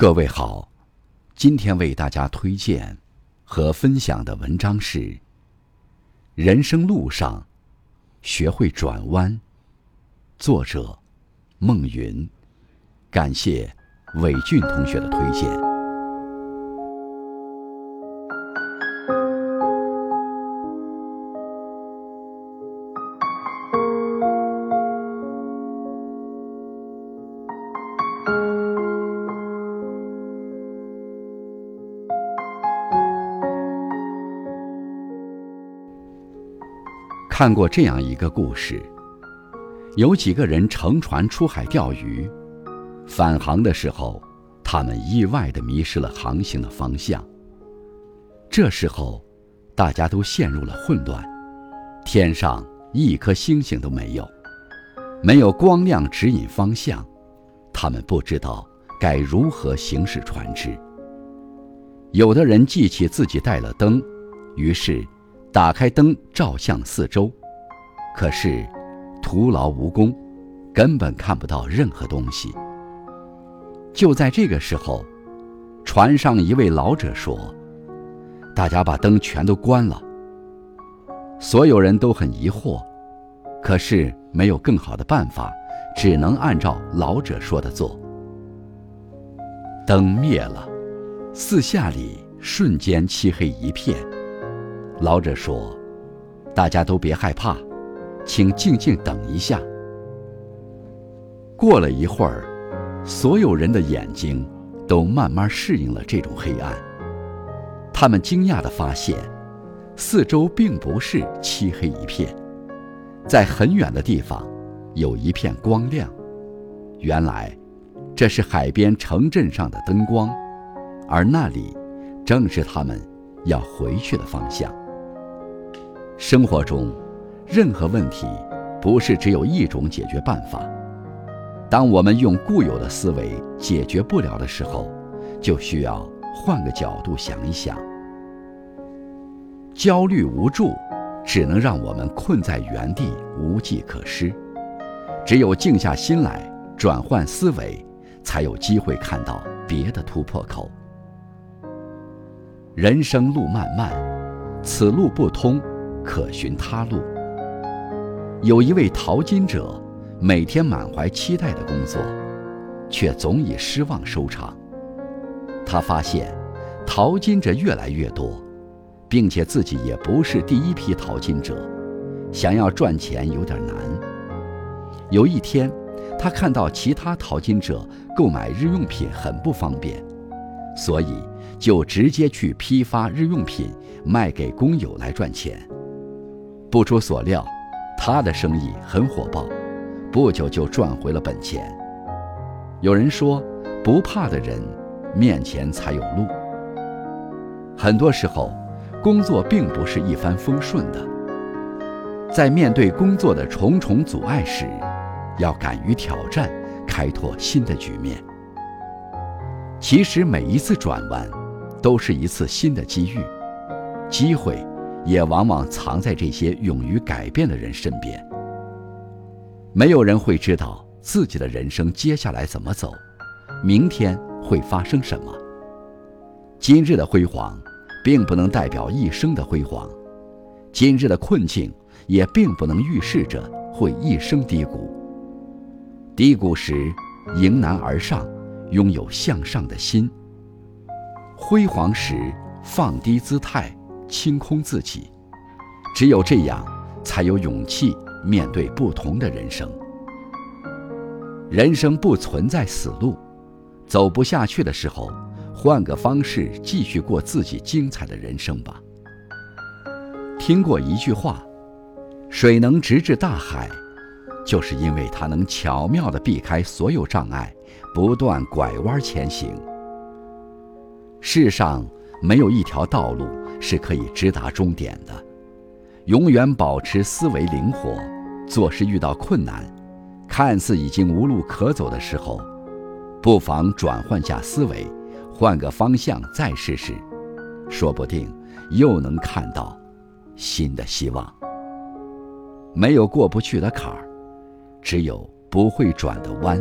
各位好，今天为大家推荐和分享的文章是《人生路上学会转弯》，作者孟云。感谢伟俊同学的推荐。看过这样一个故事：有几个人乘船出海钓鱼，返航的时候，他们意外的迷失了航行的方向。这时候，大家都陷入了混乱，天上一颗星星都没有，没有光亮指引方向，他们不知道该如何行驶船只。有的人记起自己带了灯，于是。打开灯照向四周，可是徒劳无功，根本看不到任何东西。就在这个时候，船上一位老者说：“大家把灯全都关了。”所有人都很疑惑，可是没有更好的办法，只能按照老者说的做。灯灭了，四下里瞬间漆黑一片。老者说：“大家都别害怕，请静静等一下。”过了一会儿，所有人的眼睛都慢慢适应了这种黑暗。他们惊讶地发现，四周并不是漆黑一片，在很远的地方有一片光亮。原来，这是海边城镇上的灯光，而那里正是他们要回去的方向。生活中，任何问题不是只有一种解决办法。当我们用固有的思维解决不了的时候，就需要换个角度想一想。焦虑无助，只能让我们困在原地，无计可施。只有静下心来，转换思维，才有机会看到别的突破口。人生路漫漫，此路不通。可寻他路。有一位淘金者，每天满怀期待的工作，却总以失望收场。他发现，淘金者越来越多，并且自己也不是第一批淘金者，想要赚钱有点难。有一天，他看到其他淘金者购买日用品很不方便，所以就直接去批发日用品，卖给工友来赚钱。不出所料，他的生意很火爆，不久就赚回了本钱。有人说，不怕的人，面前才有路。很多时候，工作并不是一帆风顺的。在面对工作的重重阻碍时，要敢于挑战，开拓新的局面。其实每一次转弯，都是一次新的机遇，机会。也往往藏在这些勇于改变的人身边。没有人会知道自己的人生接下来怎么走，明天会发生什么。今日的辉煌，并不能代表一生的辉煌；今日的困境，也并不能预示着会一生低谷。低谷时，迎难而上，拥有向上的心；辉煌时，放低姿态。清空自己，只有这样，才有勇气面对不同的人生。人生不存在死路，走不下去的时候，换个方式继续过自己精彩的人生吧。听过一句话：“水能直至大海，就是因为它能巧妙地避开所有障碍，不断拐弯前行。”世上没有一条道路。是可以直达终点的。永远保持思维灵活，做事遇到困难，看似已经无路可走的时候，不妨转换下思维，换个方向再试试，说不定又能看到新的希望。没有过不去的坎儿，只有不会转的弯。